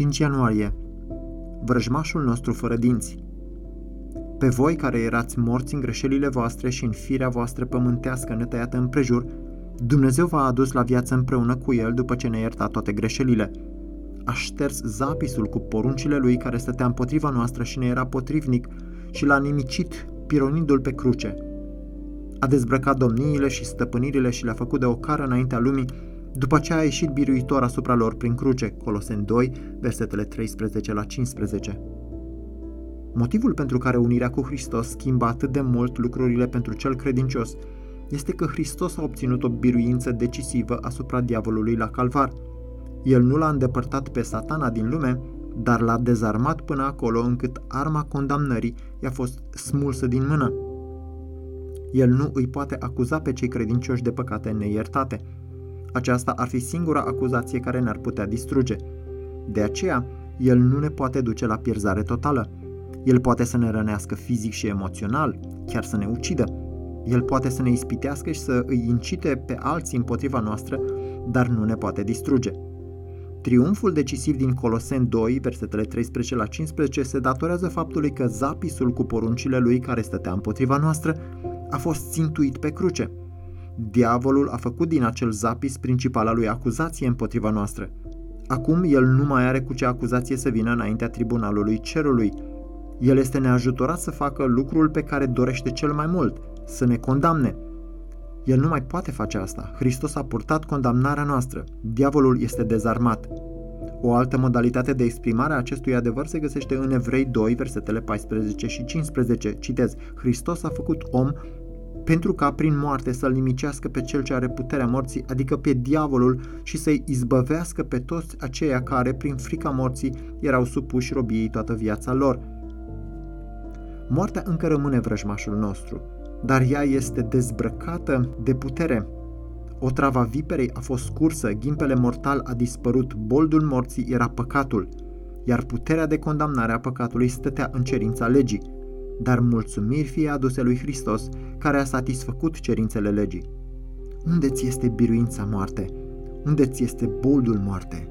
5 ianuarie Vrăjmașul nostru fără dinți Pe voi care erați morți în greșelile voastre și în firea voastră pământească netăiată împrejur, Dumnezeu v-a adus la viață împreună cu El după ce ne-a iertat toate greșelile. A șters zapisul cu poruncile Lui care stătea împotriva noastră și ne era potrivnic și l-a nimicit, pironindu-l pe cruce. A dezbrăcat domniile și stăpânirile și le-a făcut de ocară înaintea lumii, după ce a ieșit biruitor asupra lor prin cruce, Coloseni 2, versetele 13 la 15. Motivul pentru care unirea cu Hristos schimbă atât de mult lucrurile pentru cel credincios este că Hristos a obținut o biruință decisivă asupra diavolului la calvar. El nu l-a îndepărtat pe satana din lume, dar l-a dezarmat până acolo încât arma condamnării i-a fost smulsă din mână. El nu îi poate acuza pe cei credincioși de păcate neiertate. Aceasta ar fi singura acuzație care ne-ar putea distruge. De aceea, el nu ne poate duce la pierzare totală. El poate să ne rănească fizic și emoțional, chiar să ne ucidă. El poate să ne ispitească și să îi incite pe alții împotriva noastră, dar nu ne poate distruge. Triumful decisiv din Coloseni 2, versetele 13 la 15, se datorează faptului că zapisul cu poruncile lui care stătea împotriva noastră a fost țintuit pe cruce. Diavolul a făcut din acel zapis principala lui acuzație împotriva noastră. Acum el nu mai are cu ce acuzație să vină înaintea tribunalului cerului. El este neajutorat să facă lucrul pe care dorește cel mai mult, să ne condamne. El nu mai poate face asta. Hristos a purtat condamnarea noastră. Diavolul este dezarmat. O altă modalitate de exprimare a acestui adevăr se găsește în Evrei 2, versetele 14 și 15. Citez, Hristos a făcut om pentru ca prin moarte să-l nimicească pe cel ce are puterea morții, adică pe diavolul, și să-i izbăvească pe toți aceia care, prin frica morții, erau supuși robiei toată viața lor. Moartea încă rămâne vrăjmașul nostru, dar ea este dezbrăcată de putere. O trava viperei a fost scursă, ghimpele mortal a dispărut, boldul morții era păcatul, iar puterea de condamnare a păcatului stătea în cerința legii. Dar mulțumiri fie aduse lui Hristos, care a satisfăcut cerințele legii. Unde ți este biruința moarte? Unde ți este boldul moarte?